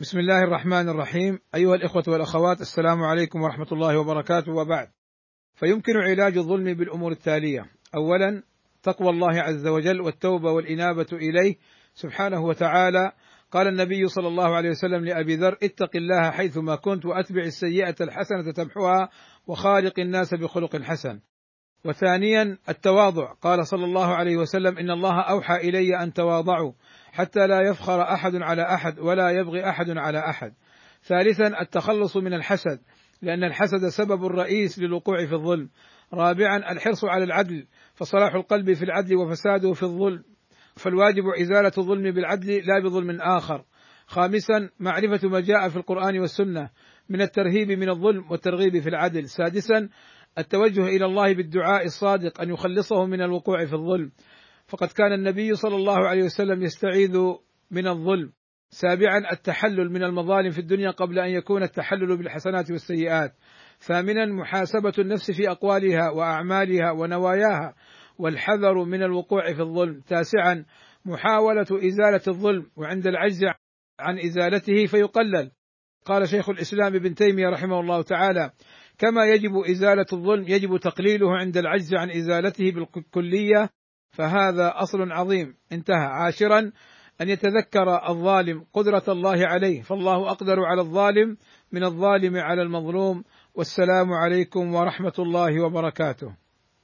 بسم الله الرحمن الرحيم. أيها الإخوة والأخوات السلام عليكم ورحمة الله وبركاته وبعد. فيمكن علاج الظلم بالأمور التالية. اولا تقوى الله عز وجل والتوبة والإنابة إليه سبحانه وتعالى. قال النبي صلى الله عليه وسلم لأبي ذر اتق الله حيثما كنت وأتبع السيئة الحسنة تمحها وخالق الناس بخلق حسن. وثانيا التواضع. قال صلى الله عليه وسلم إن الله أوحى إلي أن تواضعوا. حتى لا يفخر أحد على أحد ولا يبغي أحد على أحد. ثالثا التخلص من الحسد لأن الحسد سبب رئيس للوقوع في الظلم. رابعا الحرص على العدل فصلاح القلب في العدل وفساده في الظلم. فالواجب إزالة الظلم بالعدل لا بظلم آخر. خامسا معرفة ما جاء في القرآن والسنة من الترهيب من الظلم والترغيب في العدل. سادسا التوجه إلى الله بالدعاء الصادق أن يخلصه من الوقوع في الظلم. فقد كان النبي صلى الله عليه وسلم يستعيذ من الظلم سابعا التحلل من المظالم في الدنيا قبل أن يكون التحلل بالحسنات والسيئات. ثامنا محاسبة النفس في أقوالها وأعمالها ونواياها والحذر من الوقوع في الظلم. تاسعا محاولة إزالة الظلم وعند العجز عن إزالته فيقلل. قال شيخ الإسلام ابن تيمية رحمه الله تعالى كما يجب إزالة الظلم يجب تقليله عند العجز عن إزالته بالكلية فهذا أصل عظيم. انتهى. عاشرا أن يتذكر الظالم قدرة الله عليه. فالله أقدر على الظالم من الظالم على المظلوم. والسلام عليكم ورحمة الله وبركاته.